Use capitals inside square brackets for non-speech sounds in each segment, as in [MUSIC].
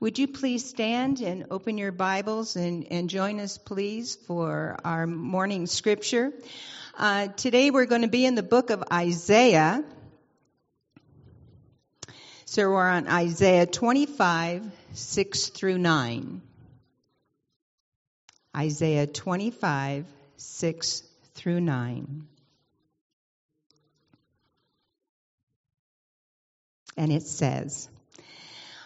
Would you please stand and open your Bibles and, and join us, please, for our morning scripture? Uh, today we're going to be in the book of Isaiah. So we're on Isaiah 25, 6 through 9. Isaiah 25, 6 through 9. And it says,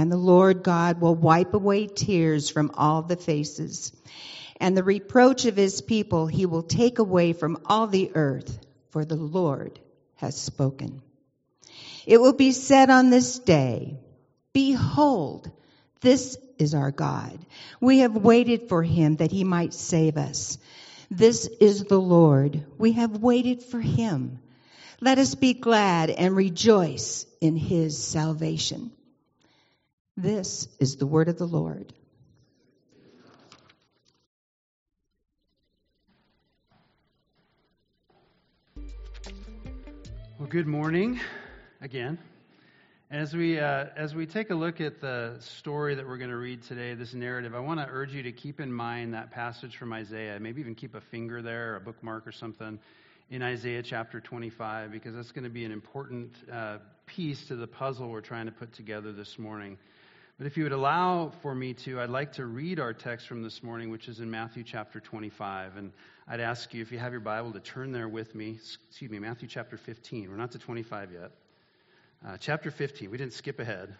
and the Lord God will wipe away tears from all the faces. And the reproach of his people he will take away from all the earth, for the Lord has spoken. It will be said on this day, Behold, this is our God. We have waited for him that he might save us. This is the Lord. We have waited for him. Let us be glad and rejoice in his salvation. This is the word of the Lord. Well, good morning again. As we, uh, as we take a look at the story that we're going to read today, this narrative, I want to urge you to keep in mind that passage from Isaiah. Maybe even keep a finger there, a bookmark or something, in Isaiah chapter 25, because that's going to be an important uh, piece to the puzzle we're trying to put together this morning. But if you would allow for me to, I'd like to read our text from this morning, which is in Matthew chapter 25. And I'd ask you, if you have your Bible, to turn there with me. Excuse me, Matthew chapter 15. We're not to 25 yet. Uh, chapter 15. We didn't skip ahead.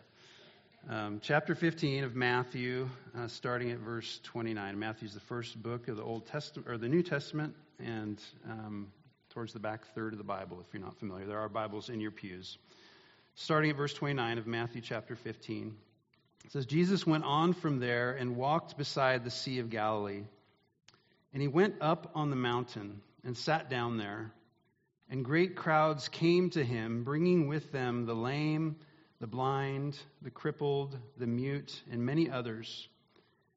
Um, chapter 15 of Matthew, uh, starting at verse 29. Matthew's the first book of the Old Testament or the New Testament, and um, towards the back third of the Bible. If you're not familiar, there are Bibles in your pews. Starting at verse 29 of Matthew chapter 15, it says, Jesus went on from there and walked beside the Sea of Galilee, and he went up on the mountain and sat down there. And great crowds came to him, bringing with them the lame, the blind, the crippled, the mute, and many others.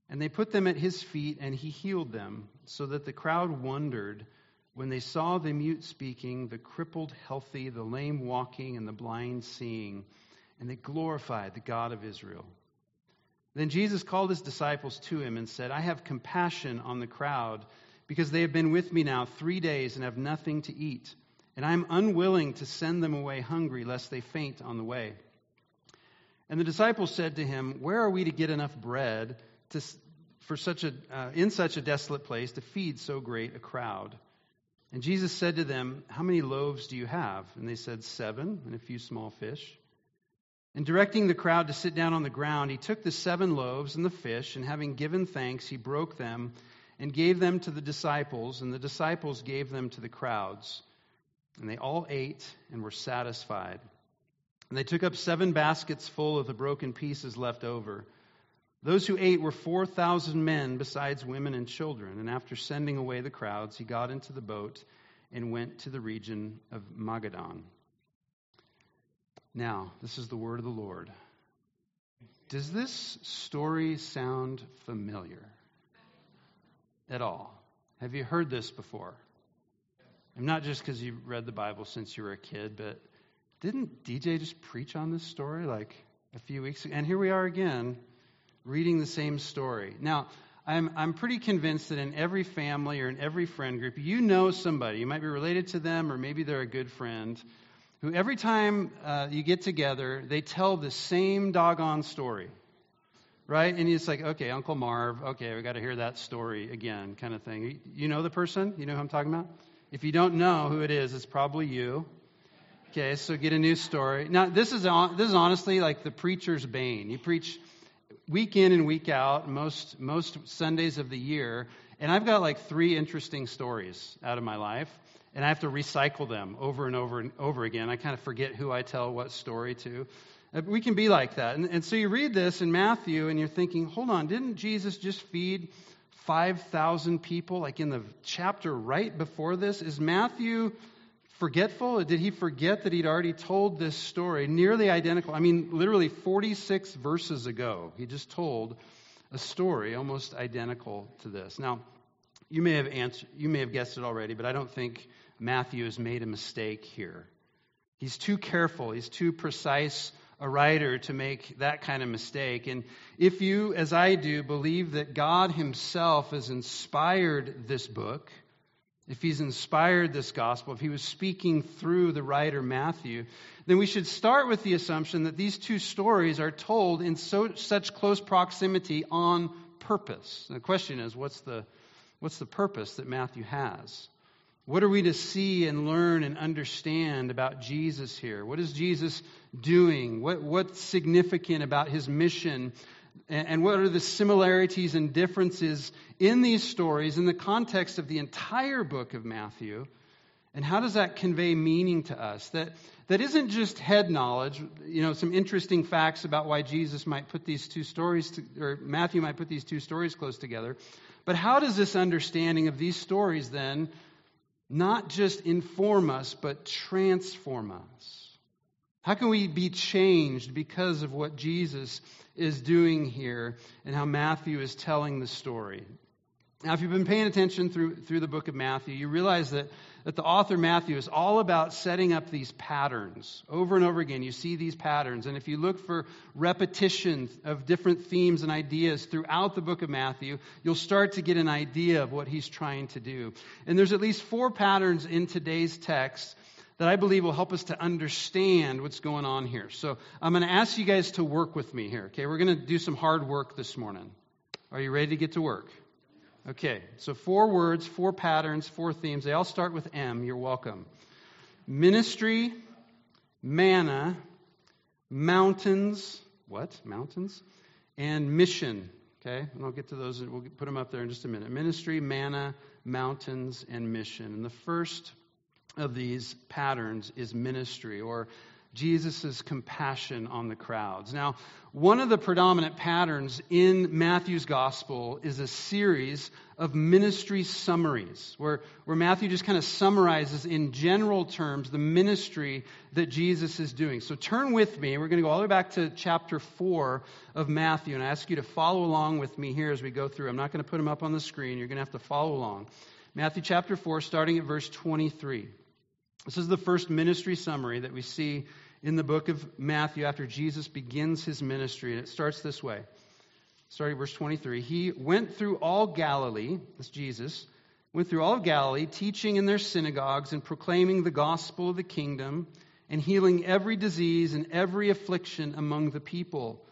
And they put them at his feet, and he healed them, so that the crowd wondered when they saw the mute speaking, the crippled healthy, the lame walking, and the blind seeing. And they glorified the God of Israel. Then Jesus called his disciples to him and said, I have compassion on the crowd, because they have been with me now three days and have nothing to eat and I am unwilling to send them away hungry, lest they faint on the way. And the disciples said to him, Where are we to get enough bread to, for such a, uh, in such a desolate place to feed so great a crowd? And Jesus said to them, How many loaves do you have? And they said, Seven, and a few small fish. And directing the crowd to sit down on the ground, he took the seven loaves and the fish, and having given thanks, he broke them and gave them to the disciples, and the disciples gave them to the crowds. And they all ate and were satisfied. And they took up seven baskets full of the broken pieces left over. Those who ate were 4,000 men, besides women and children. And after sending away the crowds, he got into the boat and went to the region of Magadan. Now, this is the word of the Lord. Does this story sound familiar at all? Have you heard this before? And not just because you read the Bible since you were a kid, but didn't DJ just preach on this story like a few weeks ago? And here we are again, reading the same story. Now, I'm, I'm pretty convinced that in every family or in every friend group, you know somebody. You might be related to them, or maybe they're a good friend, who every time uh, you get together, they tell the same doggone story. Right? And it's like, okay, Uncle Marv, okay, we got to hear that story again, kind of thing. You know the person? You know who I'm talking about? If you don't know who it is, it's probably you. Okay, so get a new story. Now, this is this is honestly like the preacher's bane. You preach week in and week out, most most Sundays of the year, and I've got like three interesting stories out of my life, and I have to recycle them over and over and over again. I kind of forget who I tell what story to. Uh, we can be like that. And, and so you read this in Matthew and you're thinking, hold on, didn't Jesus just feed 5,000 people like in the chapter right before this? Is Matthew forgetful? Did he forget that he'd already told this story? Nearly identical. I mean, literally 46 verses ago, he just told a story almost identical to this. Now, you may have answered, you may have guessed it already, but I don't think Matthew has made a mistake here. He's too careful, he's too precise a writer to make that kind of mistake. And if you, as I do, believe that God Himself has inspired this book, if He's inspired this gospel, if He was speaking through the writer Matthew, then we should start with the assumption that these two stories are told in so, such close proximity on purpose. The question is, what's the, what's the purpose that Matthew has? What are we to see and learn and understand about Jesus here? What is Jesus doing? What, what's significant about his mission? And, and what are the similarities and differences in these stories in the context of the entire book of Matthew? And how does that convey meaning to us? That, that isn't just head knowledge, you know, some interesting facts about why Jesus might put these two stories, to, or Matthew might put these two stories close together. But how does this understanding of these stories then not just inform us, but transform us? How can we be changed because of what Jesus is doing here and how Matthew is telling the story? Now, if you've been paying attention through, through the book of Matthew, you realize that, that the author Matthew is all about setting up these patterns. Over and over again, you see these patterns. And if you look for repetition of different themes and ideas throughout the book of Matthew, you'll start to get an idea of what he's trying to do. And there's at least four patterns in today's text that I believe will help us to understand what's going on here. So I'm going to ask you guys to work with me here, okay? We're going to do some hard work this morning. Are you ready to get to work? Okay, so four words, four patterns, four themes. They all start with M. You're welcome. Ministry, manna, mountains, what? Mountains? And mission. Okay, and I'll get to those, we'll put them up there in just a minute. Ministry, manna, mountains, and mission. And the first of these patterns is ministry, or Jesus' compassion on the crowds. Now, one of the predominant patterns in Matthew's gospel is a series of ministry summaries, where, where Matthew just kind of summarizes in general terms the ministry that Jesus is doing. So turn with me. We're going to go all the way back to chapter 4 of Matthew, and I ask you to follow along with me here as we go through. I'm not going to put them up on the screen. You're going to have to follow along. Matthew chapter 4, starting at verse 23. This is the first ministry summary that we see in the book of Matthew after Jesus begins his ministry. And it starts this way. Starting verse 23. He went through all Galilee, that's Jesus, went through all of Galilee, teaching in their synagogues and proclaiming the gospel of the kingdom and healing every disease and every affliction among the people.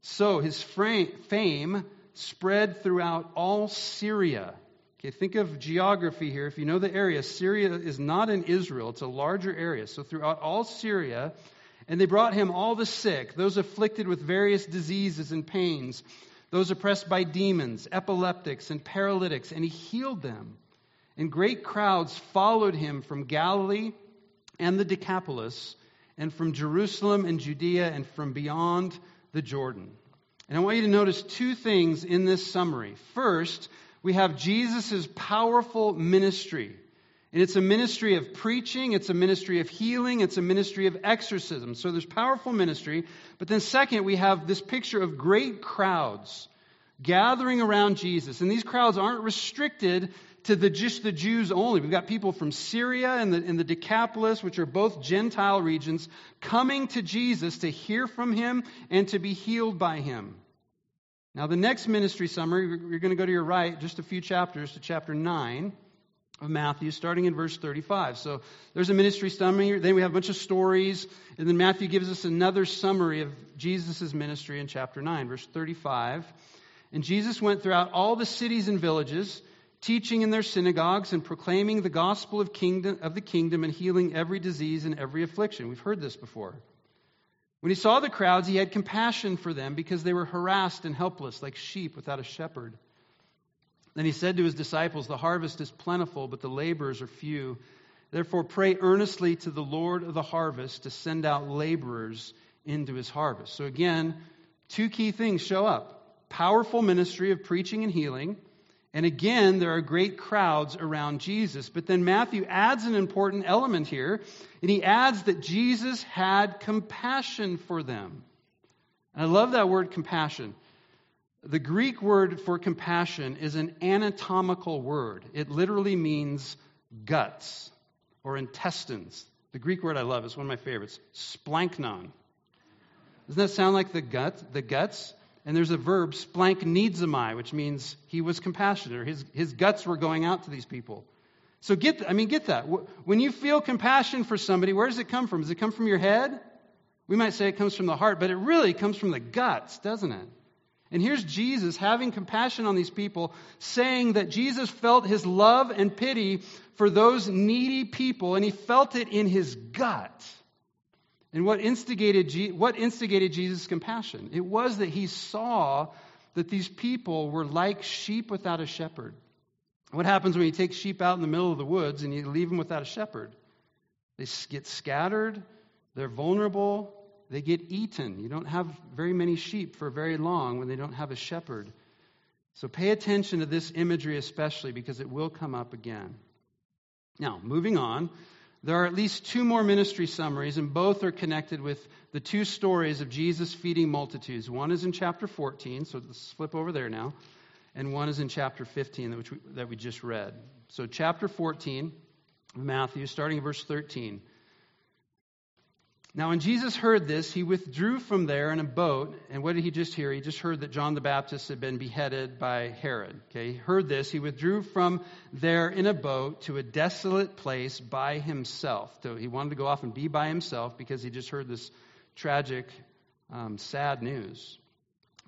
So his fame spread throughout all Syria. Okay, think of geography here. If you know the area, Syria is not in Israel, it's a larger area. So throughout all Syria, and they brought him all the sick, those afflicted with various diseases and pains, those oppressed by demons, epileptics, and paralytics, and he healed them. And great crowds followed him from Galilee and the Decapolis, and from Jerusalem and Judea, and from beyond the Jordan. And I want you to notice two things in this summary. First, we have Jesus' powerful ministry. And it's a ministry of preaching, it's a ministry of healing, it's a ministry of exorcism. So there's powerful ministry. But then, second, we have this picture of great crowds gathering around Jesus. And these crowds aren't restricted to the, just the Jews only. We've got people from Syria and the, and the Decapolis, which are both Gentile regions, coming to Jesus to hear from him and to be healed by him. Now, the next ministry summary, you're going to go to your right just a few chapters to chapter 9 of Matthew, starting in verse 35. So there's a ministry summary. Then we have a bunch of stories. And then Matthew gives us another summary of Jesus' ministry in chapter 9, verse 35. And Jesus went throughout all the cities and villages, teaching in their synagogues and proclaiming the gospel of, kingdom, of the kingdom and healing every disease and every affliction. We've heard this before. When he saw the crowds, he had compassion for them because they were harassed and helpless, like sheep without a shepherd. Then he said to his disciples, The harvest is plentiful, but the laborers are few. Therefore, pray earnestly to the Lord of the harvest to send out laborers into his harvest. So, again, two key things show up powerful ministry of preaching and healing. And again, there are great crowds around Jesus. But then Matthew adds an important element here, and he adds that Jesus had compassion for them. And I love that word compassion. The Greek word for compassion is an anatomical word, it literally means guts or intestines. The Greek word I love is one of my favorites, splanchnon. Doesn't that sound like the gut, the guts? And there's a verb, splanchnizomai, which means he was compassionate, or his, his guts were going out to these people. So get, I mean, get that. When you feel compassion for somebody, where does it come from? Does it come from your head? We might say it comes from the heart, but it really comes from the guts, doesn't it? And here's Jesus having compassion on these people, saying that Jesus felt his love and pity for those needy people, and he felt it in his gut. And what instigated, what instigated Jesus' compassion? It was that he saw that these people were like sheep without a shepherd. What happens when you take sheep out in the middle of the woods and you leave them without a shepherd? They get scattered, they're vulnerable, they get eaten. You don't have very many sheep for very long when they don't have a shepherd. So pay attention to this imagery especially because it will come up again. Now, moving on, there are at least two more ministry summaries, and both are connected with the two stories of Jesus feeding multitudes. One is in chapter 14, so let's flip over there now, and one is in chapter 15, which we, that we just read. So, chapter 14 of Matthew, starting verse 13. Now, when Jesus heard this, he withdrew from there in a boat. And what did he just hear? He just heard that John the Baptist had been beheaded by Herod. Okay, he heard this. He withdrew from there in a boat to a desolate place by himself. So he wanted to go off and be by himself because he just heard this tragic, um, sad news.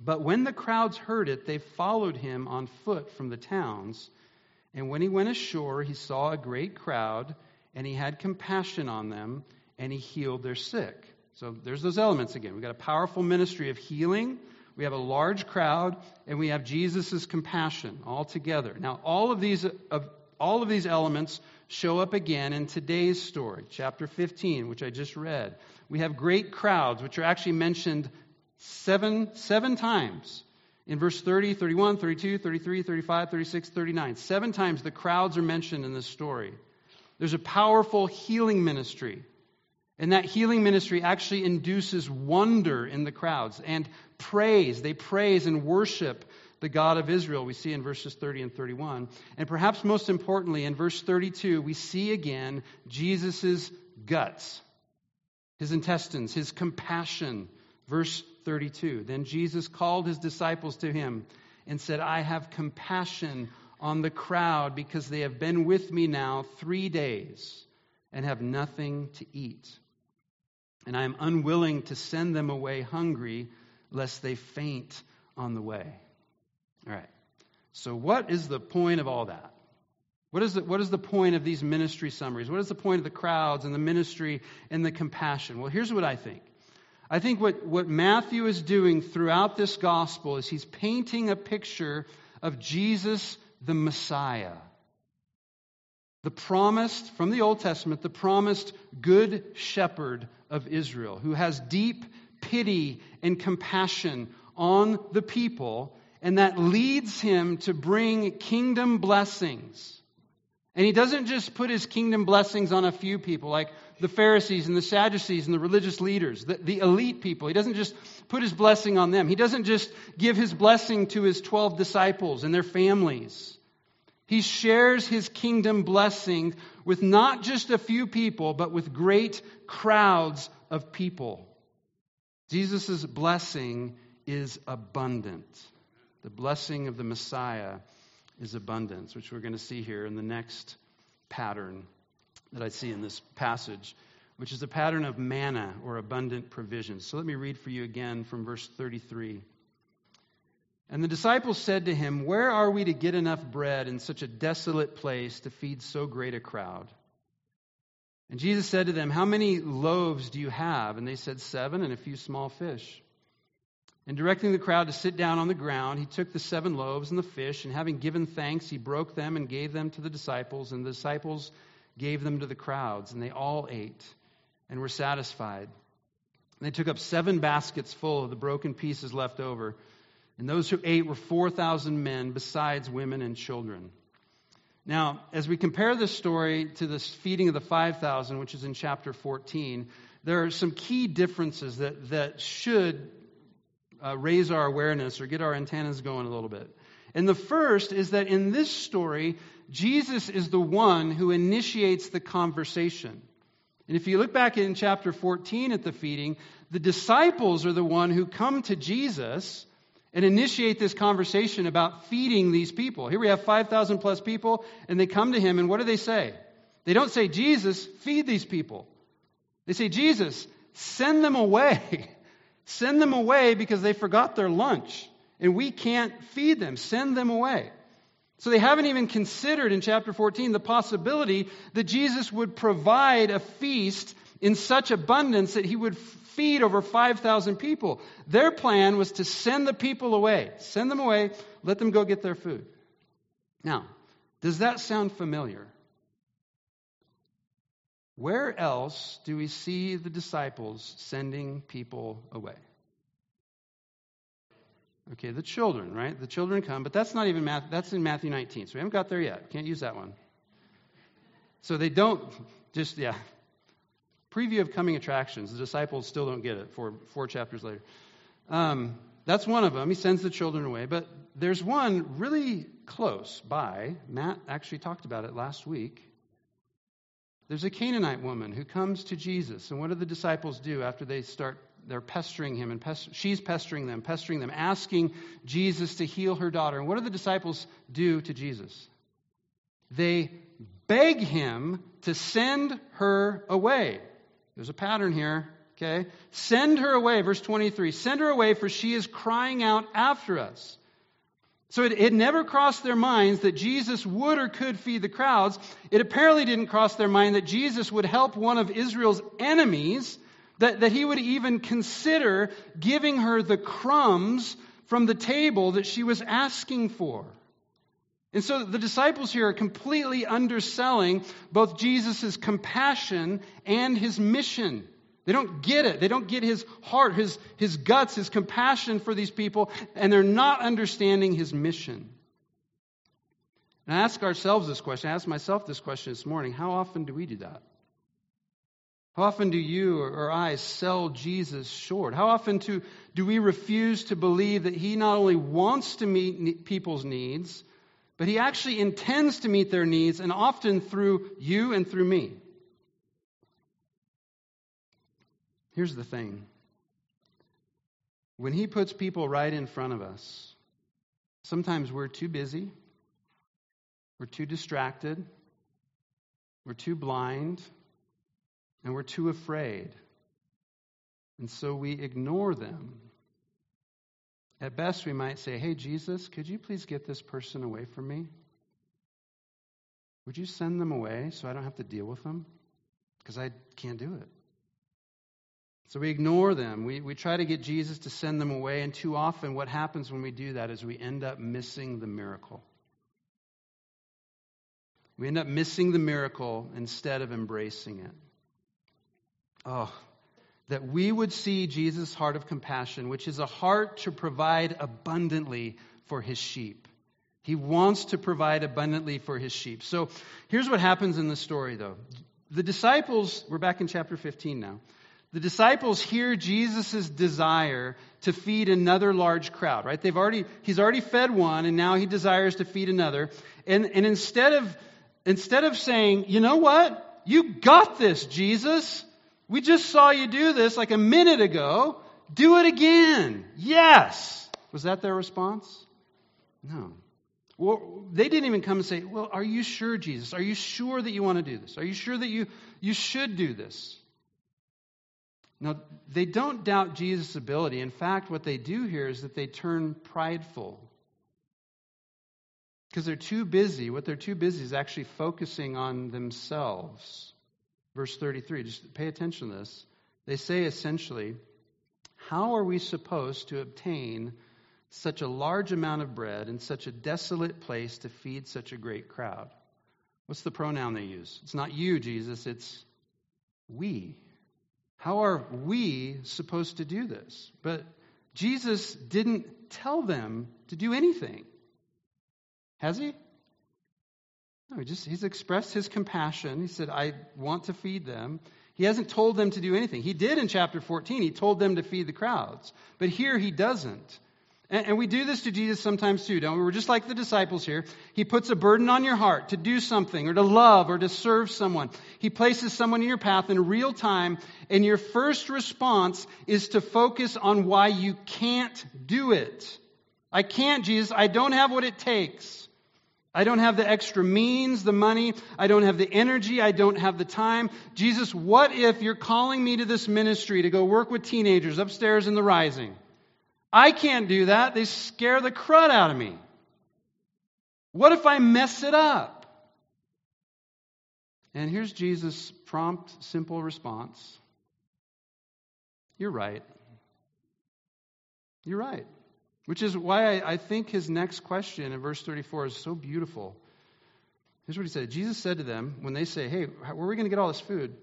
But when the crowds heard it, they followed him on foot from the towns. And when he went ashore, he saw a great crowd, and he had compassion on them and he healed their sick. So there's those elements again. We've got a powerful ministry of healing, we have a large crowd, and we have Jesus' compassion all together. Now, all of these of all of these elements show up again in today's story, chapter 15, which I just read. We have great crowds, which are actually mentioned seven, seven times. In verse 30, 31, 32, 33, 35, 36, 39. Seven times the crowds are mentioned in this story. There's a powerful healing ministry. And that healing ministry actually induces wonder in the crowds and praise. They praise and worship the God of Israel, we see in verses 30 and 31. And perhaps most importantly, in verse 32, we see again Jesus' guts, his intestines, his compassion. Verse 32 Then Jesus called his disciples to him and said, I have compassion on the crowd because they have been with me now three days and have nothing to eat and I am unwilling to send them away hungry, lest they faint on the way. All right. So, what is the point of all that? What is, the, what is the point of these ministry summaries? What is the point of the crowds and the ministry and the compassion? Well, here's what I think. I think what, what Matthew is doing throughout this gospel is he's painting a picture of Jesus the Messiah. The promised, from the Old Testament, the promised good shepherd of Israel, who has deep pity and compassion on the people, and that leads him to bring kingdom blessings. And he doesn't just put his kingdom blessings on a few people, like the Pharisees and the Sadducees and the religious leaders, the, the, elite people. He doesn't just put his blessing on them. He doesn't just give his blessing to his 12 disciples and their families. He shares his kingdom blessing with not just a few people, but with great crowds of people. Jesus' blessing is abundant. The blessing of the Messiah is abundance, which we're going to see here in the next pattern that I see in this passage, which is a pattern of manna or abundant provision. So let me read for you again from verse 33. And the disciples said to him, Where are we to get enough bread in such a desolate place to feed so great a crowd? And Jesus said to them, How many loaves do you have? And they said, Seven and a few small fish. And directing the crowd to sit down on the ground, he took the seven loaves and the fish, and having given thanks, he broke them and gave them to the disciples, and the disciples gave them to the crowds, and they all ate and were satisfied. And they took up seven baskets full of the broken pieces left over. And those who ate were 4,000 men, besides women and children. Now, as we compare this story to the feeding of the 5,000, which is in chapter 14, there are some key differences that, that should uh, raise our awareness or get our antennas going a little bit. And the first is that in this story, Jesus is the one who initiates the conversation. And if you look back in chapter 14 at the feeding, the disciples are the one who come to Jesus and initiate this conversation about feeding these people. Here we have 5,000 plus people, and they come to him, and what do they say? They don't say, Jesus, feed these people. They say, Jesus, send them away. [LAUGHS] send them away because they forgot their lunch, and we can't feed them. Send them away. So they haven't even considered in chapter 14 the possibility that Jesus would provide a feast in such abundance that he would feed over 5,000 people. Their plan was to send the people away. Send them away, let them go get their food. Now, does that sound familiar? Where else do we see the disciples sending people away? Okay, the children, right? The children come, but that's not even Matthew, that's in Matthew 19. So we haven't got there yet. Can't use that one. So they don't just yeah, preview of coming attractions. The disciples still don't get it four, four chapters later. Um, that's one of them. He sends the children away. But there's one really close by. Matt actually talked about it last week. There's a Canaanite woman who comes to Jesus. And what do the disciples do after they start? They're pestering him, and pest- she's pestering them, pestering them, asking Jesus to heal her daughter. And what do the disciples do to Jesus? They beg him to send her away. There's a pattern here, okay? Send her away, verse 23. Send her away, for she is crying out after us. So it, it never crossed their minds that Jesus would or could feed the crowds. It apparently didn't cross their mind that Jesus would help one of Israel's enemies, that, that he would even consider giving her the crumbs from the table that she was asking for. And so the disciples here are completely underselling both Jesus' compassion and his mission. They don't get it. They don't get his heart, his, his guts, his compassion for these people, and they're not understanding his mission. And I ask ourselves this question, I ask myself this question this morning how often do we do that? How often do you or I sell Jesus short? How often do, do we refuse to believe that he not only wants to meet people's needs, but he actually intends to meet their needs, and often through you and through me. Here's the thing when he puts people right in front of us, sometimes we're too busy, we're too distracted, we're too blind, and we're too afraid. And so we ignore them at best, we might say, Hey, Jesus, could you please get this person away from me? Would you send them away so I don't have to deal with them? Because I can't do it. So we ignore them. We, we try to get Jesus to send them away, and too often what happens when we do that is we end up missing the miracle. We end up missing the miracle instead of embracing it. Oh, that we would see Jesus' heart of compassion, which is a heart to provide abundantly for his sheep. He wants to provide abundantly for his sheep. So here's what happens in the story, though. The disciples, we're back in chapter 15 now. The disciples hear Jesus' desire to feed another large crowd, right? They've already, he's already fed one, and now he desires to feed another. And, and instead of, instead of saying, you know what? You got this, Jesus. We just saw you do this like a minute ago. Do it again. Yes. Was that their response? No. Well, they didn't even come and say, Well, are you sure, Jesus? Are you sure that you want to do this? Are you sure that you, you should do this? No, they don't doubt Jesus' ability. In fact, what they do here is that they turn prideful. Because they're too busy. What they're too busy is actually focusing on themselves. Verse 33, just pay attention to this. They say essentially, How are we supposed to obtain such a large amount of bread in such a desolate place to feed such a great crowd? What's the pronoun they use? It's not you, Jesus, it's we. How are we supposed to do this? But Jesus didn't tell them to do anything. Has he? No, he just he's expressed his compassion. He said, I want to feed them. He hasn't told them to do anything. He did in chapter 14. He told them to feed the crowds. But here he doesn't. And, and we do this to Jesus sometimes too, don't we? We're just like the disciples here. He puts a burden on your heart to do something or to love or to serve someone. He places someone in your path in real time, and your first response is to focus on why you can't do it. I can't, Jesus. I don't have what it takes. I don't have the extra means, the money. I don't have the energy. I don't have the time. Jesus, what if you're calling me to this ministry to go work with teenagers upstairs in the rising? I can't do that. They scare the crud out of me. What if I mess it up? And here's Jesus' prompt, simple response You're right. You're right. Which is why I, think his next question in verse 34 is so beautiful. Here's what he said Jesus said to them when they say, Hey, where are we going to get all this food?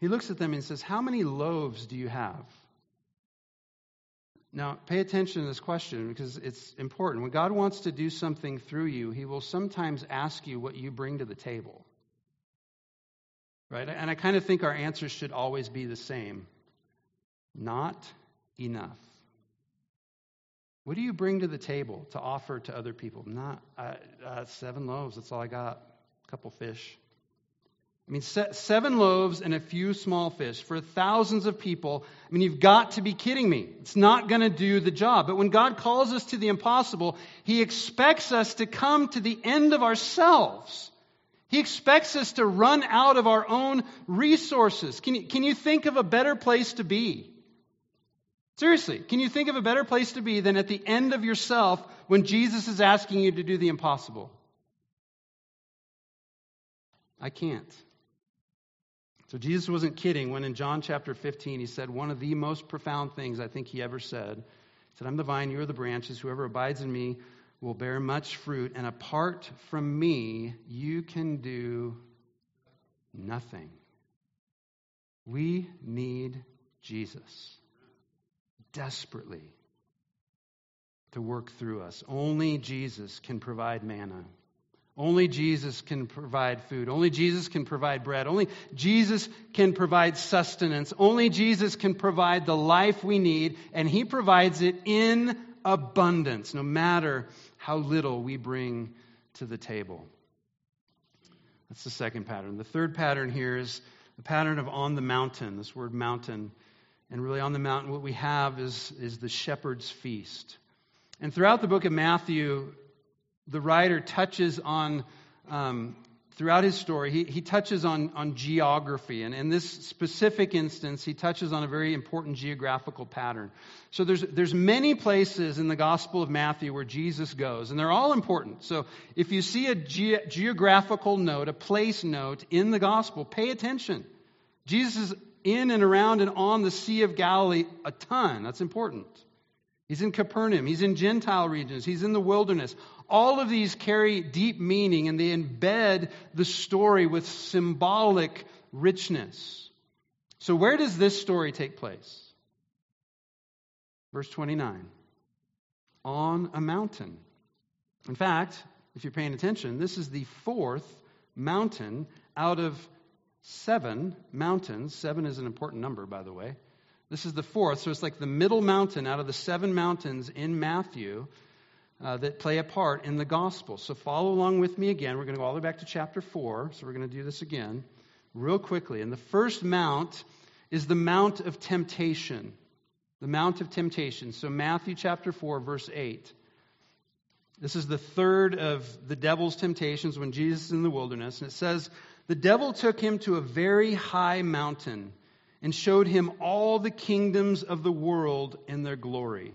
He looks at them and says, How many loaves do you have? Now, pay attention to this question because it's important. When God wants to do something through you, He will sometimes ask you what you bring to the table. Right? And I kind of think our answers should always be the same not enough. What do you bring to the table to offer to other people? Not uh, uh, seven loaves, that's all I got, a couple fish. I mean, seven loaves and a few small fish for thousands of people. I mean, you've got to be kidding me. It's not going to do the job. But when God calls us to the impossible, He expects us to come to the end of ourselves. He expects us to run out of our own resources. Can you, can you think of a better place to be? Seriously, can you think of a better place to be than at the end of yourself when Jesus is asking you to do the impossible? I can't. So Jesus wasn't kidding when in John chapter 15 he said one of the most profound things I think he ever said. He said, I'm the vine, you are the branches. Whoever abides in me will bear much fruit, and apart from me, you can do nothing. We need Jesus desperately to work through us. Only Jesus can provide manna. Only Jesus can provide food. Only Jesus can provide bread. Only Jesus can provide sustenance. Only Jesus can provide the life we need, and He provides it in abundance, no matter how little we bring to the table. That's the second pattern. The third pattern here is the pattern of on the mountain, this word mountain. And really, on the mountain, what we have is, is the shepherd's feast. And throughout the book of Matthew, the writer touches on, um, throughout his story, he, he touches on, on geography. And in this specific instance, he touches on a very important geographical pattern. So there's, there's many places in the Gospel of Matthew where Jesus goes, and they're all important. So if you see a ge- geographical note, a place note in the Gospel, pay attention. Jesus is in and around and on the Sea of Galilee a ton. That's important. He's in Capernaum. He's in Gentile regions. He's in the wilderness. All of these carry deep meaning and they embed the story with symbolic richness. So, where does this story take place? Verse 29 on a mountain. In fact, if you're paying attention, this is the fourth mountain out of seven mountains. Seven is an important number, by the way. This is the fourth, so it's like the middle mountain out of the seven mountains in Matthew uh, that play a part in the gospel. So follow along with me again. We're going to go all the way back to chapter 4, so we're going to do this again real quickly. And the first mount is the Mount of Temptation. The Mount of Temptation. So Matthew chapter 4, verse 8. This is the third of the devil's temptations when Jesus is in the wilderness. And it says, The devil took him to a very high mountain and showed him all the kingdoms of the world and their glory.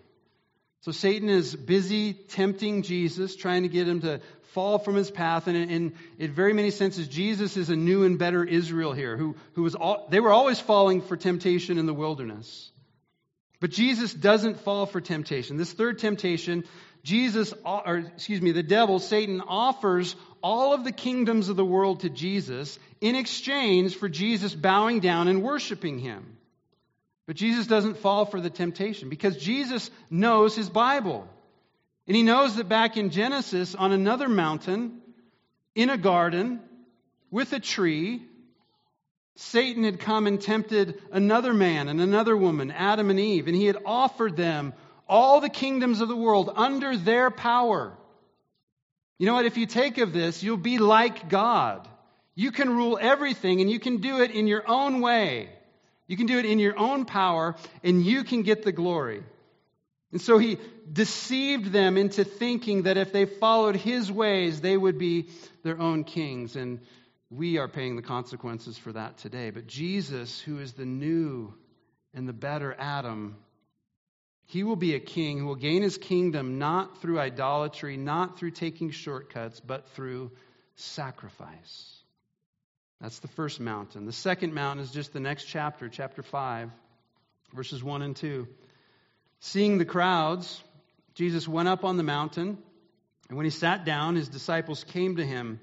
So Satan is busy tempting Jesus, trying to get him to fall from his path. And in, in very many senses, Jesus is a new and better Israel here, who, who was all, they were always falling for temptation in the wilderness. But Jesus doesn't fall for temptation. This third temptation, Jesus, uh, or excuse me, the devil, Satan, offers all of the kingdoms of the world to Jesus in exchange for Jesus bowing down and worshiping him. But Jesus doesn't fall for the temptation because Jesus knows his Bible. And he knows that back in Genesis, on another mountain, in a garden, with a tree, Satan had come and tempted another man and another woman, Adam and Eve, and he had offered them all the kingdoms of the world under their power. You know what? If you take of this, you'll be like God. You can rule everything and you can do it in your own way. You can do it in your own power and you can get the glory. And so he deceived them into thinking that if they followed his ways, they would be their own kings. And we are paying the consequences for that today. But Jesus, who is the new and the better Adam, he will be a king who will gain his kingdom not through idolatry, not through taking shortcuts, but through sacrifice. That's the first mountain. The second mountain is just the next chapter, chapter 5, verses 1 and 2. Seeing the crowds, Jesus went up on the mountain, and when he sat down, his disciples came to him.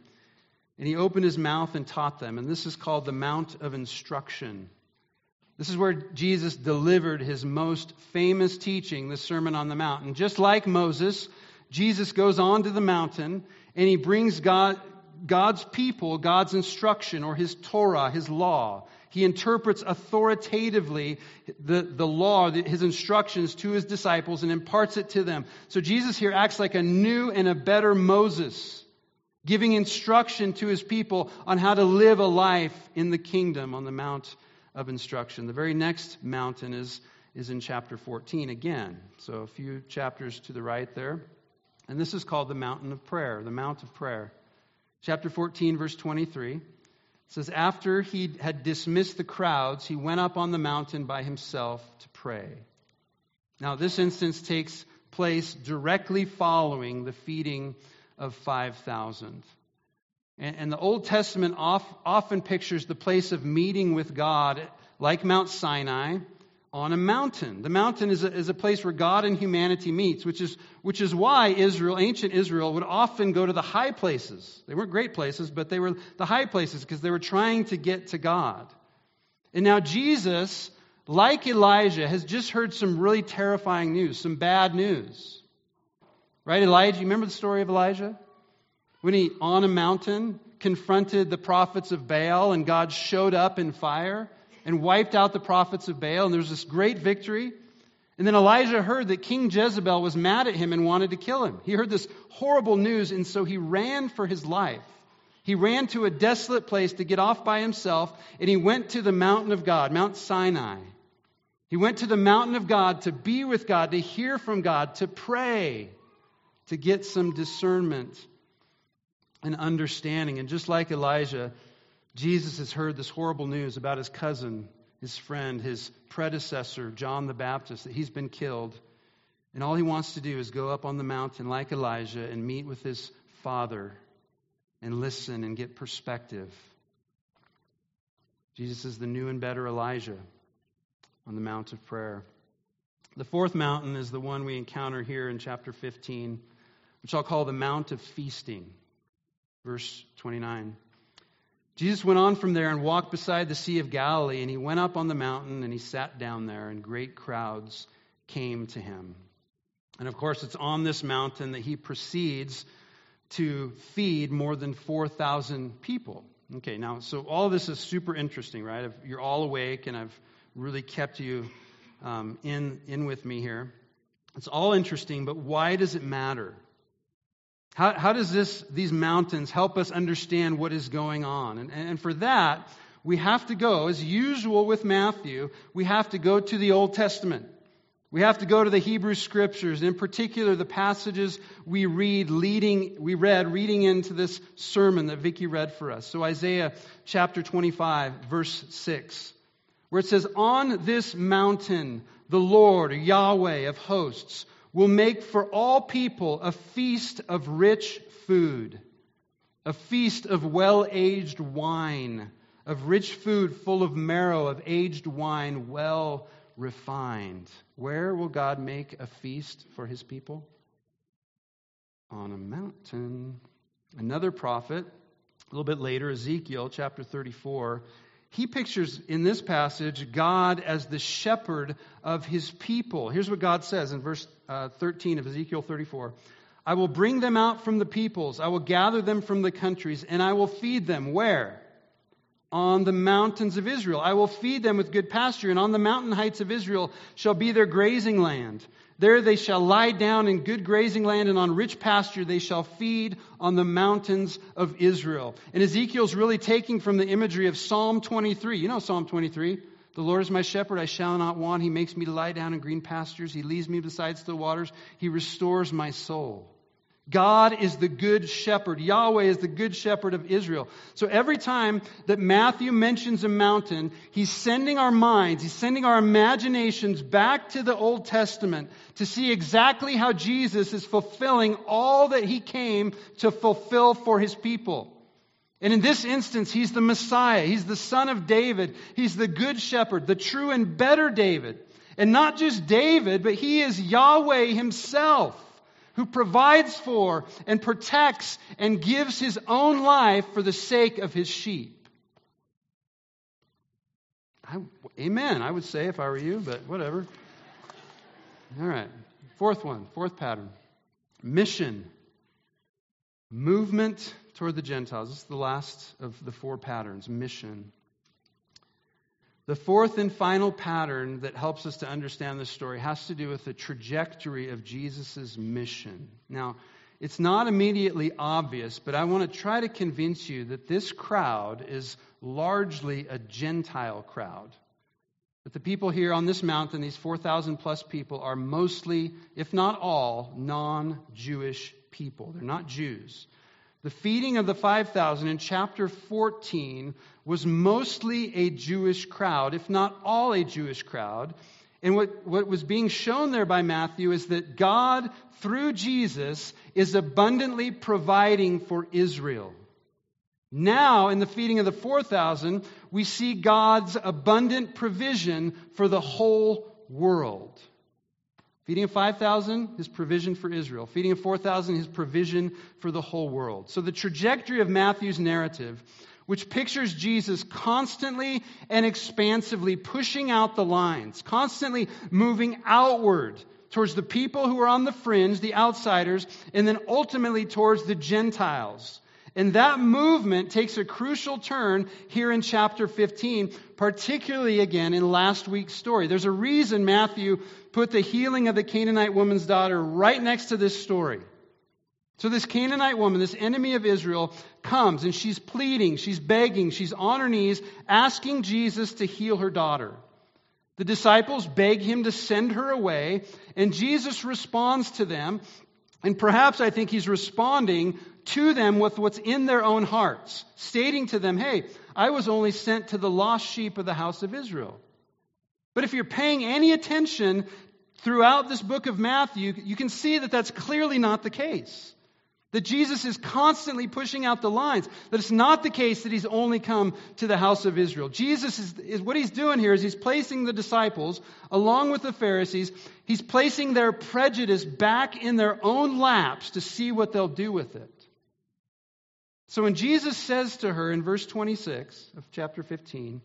And he opened his mouth and taught them. And this is called the Mount of Instruction. This is where Jesus delivered his most famous teaching, the Sermon on the Mount. And just like Moses, Jesus goes on to the mountain and he brings God, God's people, God's instruction, or his Torah, his law. He interprets authoritatively the, the law, his instructions to his disciples and imparts it to them. So Jesus here acts like a new and a better Moses giving instruction to his people on how to live a life in the kingdom on the Mount of Instruction. The very next mountain is, is in chapter 14 again. So a few chapters to the right there. And this is called the Mountain of Prayer, the Mount of Prayer. Chapter 14, verse 23 says, After he had dismissed the crowds, he went up on the mountain by himself to pray. Now, this instance takes place directly following the feeding of 5,000. And, and, the Old Testament off, often pictures the place of meeting with God, like Mount Sinai, on a mountain. The mountain is a, is a place where God and humanity meets, which is, which is why Israel, ancient Israel, would often go to the high places. They weren't great places, but they were the high places because they were trying to get to God. And now Jesus, like Elijah, has just heard some really terrifying news, some bad news. Right? Elijah, you remember the story of Elijah? When he, on a mountain, confronted the prophets of Baal and God showed up in fire and wiped out the prophets of Baal, and there was this great victory. And then Elijah heard that King Jezebel was mad at him and wanted to kill him. He heard this horrible news, and so he ran for his life. He ran to a desolate place to get off by himself, and he went to the mountain of God, Mount Sinai. He went to the mountain of God to be with God, to hear from God, to pray to get some discernment and understanding. And just like Elijah, Jesus has heard this horrible news about his cousin, his friend, his predecessor, John the Baptist, that he's been killed. And all he wants to do is go up on the mountain like Elijah and meet with his father and listen and get perspective. Jesus is the new and better Elijah on the Mount of Prayer. The fourth mountain is the one we encounter here in chapter 15 which I'll call the Mount of Feasting. Verse 29. Jesus went on from there and walked beside the Sea of Galilee, and he went up on the mountain and he sat down there, and great crowds came to him. And of course, it's on this mountain that he proceeds to feed more than 4,000 people. Okay, now, so all this is super interesting, right? You're all awake, and I've really kept you um, in, in with me here. It's all interesting, but why does it matter? How, how does this, these mountains help us understand what is going on? And, and for that, we have to go, as usual with Matthew, we have to go to the Old Testament. We have to go to the Hebrew scriptures, in particular the passages we read leading we read reading into this sermon that Vicky read for us. So Isaiah chapter 25 verse 6 where it says on this mountain the Lord Yahweh of hosts will make for all people a feast of rich food, a feast of well aged wine, of rich food full of marrow, of aged wine well refined. Where will God make a feast for his people? On a mountain. Another prophet, a little bit later, Ezekiel chapter 34, he pictures in this passage God as the shepherd of his people. Here's what God says in verse uh, 13 of Ezekiel 34 I will bring them out from the peoples, I will gather them from the countries, and I will feed them. Where? On the mountains of Israel. I will feed them with good pasture, and on the mountain heights of Israel shall be their grazing land. There they shall lie down in good grazing land, and on rich pasture they shall feed on the mountains of Israel. And Ezekiel's really taking from the imagery of Psalm 23. You know Psalm 23? The Lord is my shepherd, I shall not want. He makes me to lie down in green pastures. He leads me beside still waters. He restores my soul. God is the good shepherd. Yahweh is the good shepherd of Israel. So every time that Matthew mentions a mountain, he's sending our minds, he's sending our imaginations back to the Old Testament to see exactly how Jesus is fulfilling all that he came to fulfill for his people. And in this instance, he's the Messiah. He's the son of David. He's the good shepherd, the true and better David. And not just David, but he is Yahweh himself who provides for and protects and gives his own life for the sake of his sheep. I, amen, I would say if I were you, but whatever. All right. Fourth one, fourth pattern mission, movement toward the Gentiles. This is the last of the four patterns mission. The fourth and final pattern that helps us to understand this story has to do with the trajectory of Jesus' mission. Now, it's not immediately obvious, but I want to try to convince you that this crowd is largely a Gentile crowd. That the people here on this mountain, these 4,000 plus people, are mostly, if not all, non Jewish people. They're not Jews. The feeding of the 5,000 in chapter 14 was mostly a Jewish crowd, if not all a Jewish crowd. And what, what was being shown there by Matthew is that God, through Jesus, is abundantly providing for Israel. Now, in the feeding of the 4,000, we see God's abundant provision for the whole world. Feeding of 5,000, his provision for Israel. Feeding of 4,000, his provision for the whole world. So the trajectory of Matthew's narrative, which pictures Jesus constantly and expansively pushing out the lines, constantly moving outward towards the people who are on the fringe, the outsiders, and then ultimately towards the Gentiles. And that movement takes a crucial turn here in chapter 15, particularly again in last week's story. There's a reason Matthew put the healing of the Canaanite woman's daughter right next to this story. So, this Canaanite woman, this enemy of Israel, comes and she's pleading, she's begging, she's on her knees, asking Jesus to heal her daughter. The disciples beg him to send her away, and Jesus responds to them. And perhaps I think he's responding to them with what's in their own hearts, stating to them, Hey, I was only sent to the lost sheep of the house of Israel. But if you're paying any attention throughout this book of Matthew, you can see that that's clearly not the case. That Jesus is constantly pushing out the lines. That it's not the case that he's only come to the house of Israel. Jesus is, is, what he's doing here is he's placing the disciples along with the Pharisees, he's placing their prejudice back in their own laps to see what they'll do with it. So when Jesus says to her in verse 26 of chapter 15,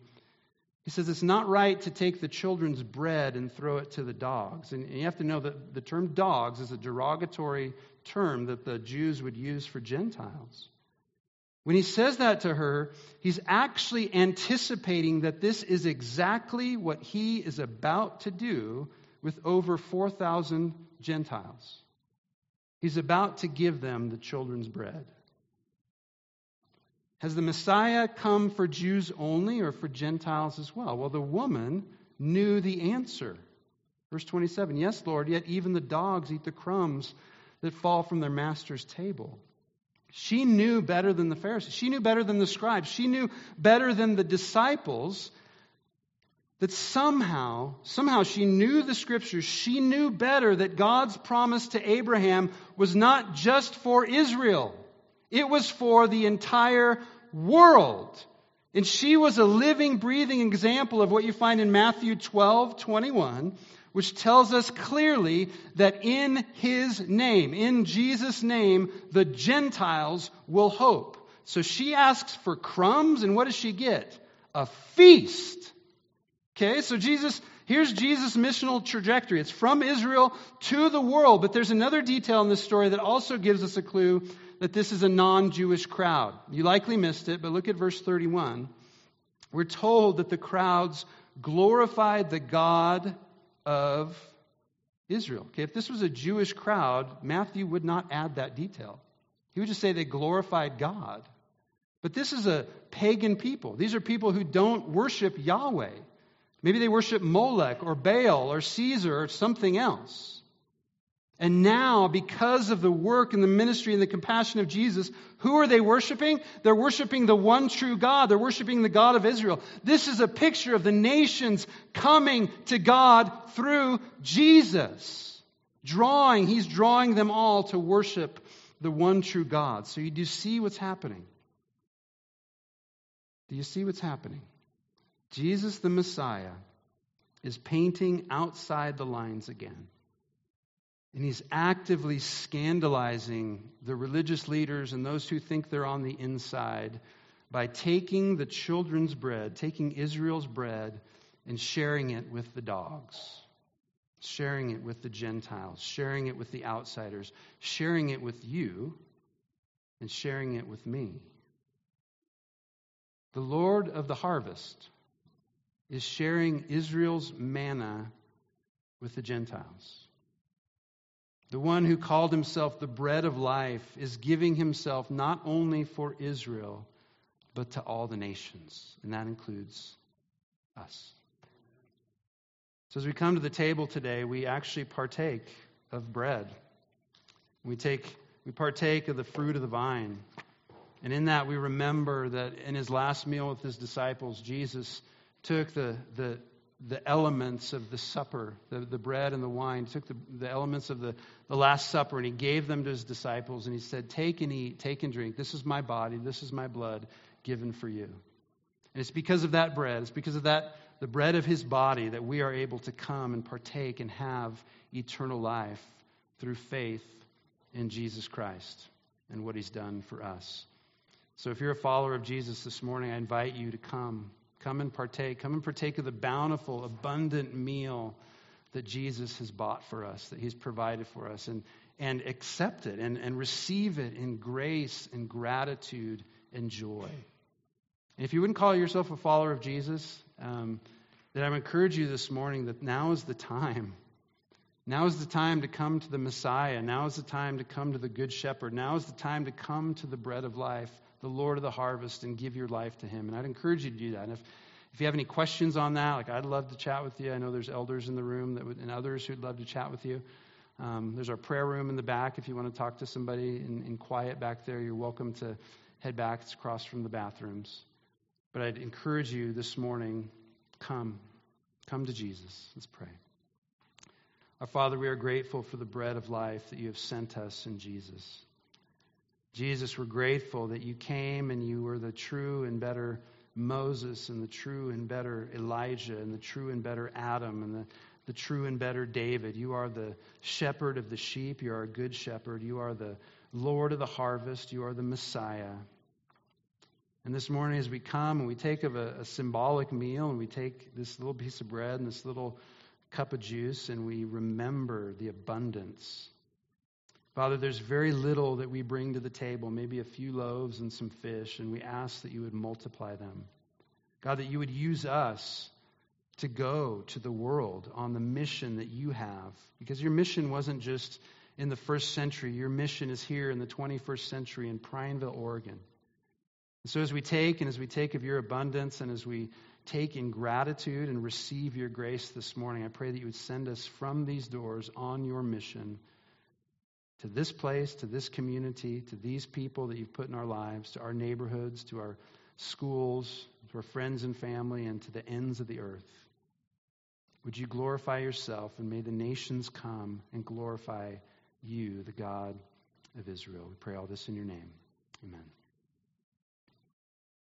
he says it's not right to take the children's bread and throw it to the dogs. And you have to know that the term dogs is a derogatory term that the Jews would use for Gentiles. When he says that to her, he's actually anticipating that this is exactly what he is about to do with over 4,000 Gentiles. He's about to give them the children's bread. Has the Messiah come for Jews only or for Gentiles as well? Well, the woman knew the answer. Verse 27 Yes, Lord, yet even the dogs eat the crumbs that fall from their master's table. She knew better than the Pharisees. She knew better than the scribes. She knew better than the disciples that somehow, somehow she knew the scriptures. She knew better that God's promise to Abraham was not just for Israel. It was for the entire world. And she was a living, breathing example of what you find in Matthew 12, 21, which tells us clearly that in his name, in Jesus' name, the Gentiles will hope. So she asks for crumbs, and what does she get? a feast. Okay, so Jesus, here's Jesus' missional trajectory. It's from Israel to the world, but there's another detail in this story that also gives us a clue that this is a non Jewish crowd. You likely missed it, but look at verse 31. We're told that the crowds glorified the God of Israel. Okay, if this was a Jewish crowd, Matthew would not add that detail. He would just say they glorified God. But this is a pagan people. These are people who don't worship Yahweh. Maybe they worship Molech or Baal or Caesar or something else. And now, because of the work and the ministry and the compassion of Jesus, who are they worshiping? They're worshiping the one true God. They're worshiping the God of Israel. This is a picture of the nations coming to God through Jesus. Drawing, He's drawing them all to worship the one true God. So you do see what's happening. Do you see what's happening? Jesus the Messiah is painting outside the lines again. And he's actively scandalizing the religious leaders and those who think they're on the inside by taking the children's bread, taking Israel's bread, and sharing it with the dogs, sharing it with the Gentiles, sharing it with the outsiders, sharing it with you, and sharing it with me. The Lord of the harvest is sharing Israel's manna with the Gentiles. The one who called himself the bread of life is giving himself not only for Israel, but to all the nations. And that includes us. So as we come to the table today, we actually partake of bread. We take we partake of the fruit of the vine. And in that we remember that in his last meal with his disciples, Jesus took the, the, the elements of the supper, the, the bread and the wine, took the, the elements of the, the Last Supper, and he gave them to his disciples, and he said, Take and eat, take and drink. This is my body, this is my blood given for you. And it's because of that bread, it's because of that, the bread of his body, that we are able to come and partake and have eternal life through faith in Jesus Christ and what he's done for us. So if you're a follower of Jesus this morning, I invite you to come Come and partake. Come and partake of the bountiful, abundant meal that Jesus has bought for us, that He's provided for us, and, and accept it and, and receive it in grace and gratitude and joy. And if you wouldn't call yourself a follower of Jesus, um, then I encourage you this morning that now is the time. Now is the time to come to the Messiah. Now is the time to come to the Good Shepherd. Now is the time to come to the bread of life the Lord of the harvest and give your life to Him. And I'd encourage you to do that. And if, if you have any questions on that, like I'd love to chat with you. I know there's elders in the room that would, and others who'd love to chat with you. Um, there's our prayer room in the back. If you want to talk to somebody in, in quiet back there, you're welcome to head back. It's across from the bathrooms. But I'd encourage you this morning come. Come to Jesus. Let's pray. Our Father, we are grateful for the bread of life that you have sent us in Jesus. Jesus, we're grateful that you came and you were the true and better Moses and the true and better Elijah and the true and better Adam and the, the true and better David. You are the shepherd of the sheep. You are a good shepherd. You are the Lord of the harvest. You are the Messiah. And this morning, as we come and we take of a, a symbolic meal and we take this little piece of bread and this little cup of juice and we remember the abundance Father, there's very little that we bring to the table, maybe a few loaves and some fish, and we ask that you would multiply them. God, that you would use us to go to the world on the mission that you have. Because your mission wasn't just in the first century, your mission is here in the 21st century in Prineville, Oregon. And so as we take and as we take of your abundance and as we take in gratitude and receive your grace this morning, I pray that you would send us from these doors on your mission to this place, to this community, to these people that you've put in our lives, to our neighborhoods, to our schools, to our friends and family, and to the ends of the earth. Would you glorify yourself, and may the nations come and glorify you, the God of Israel. We pray all this in your name. Amen.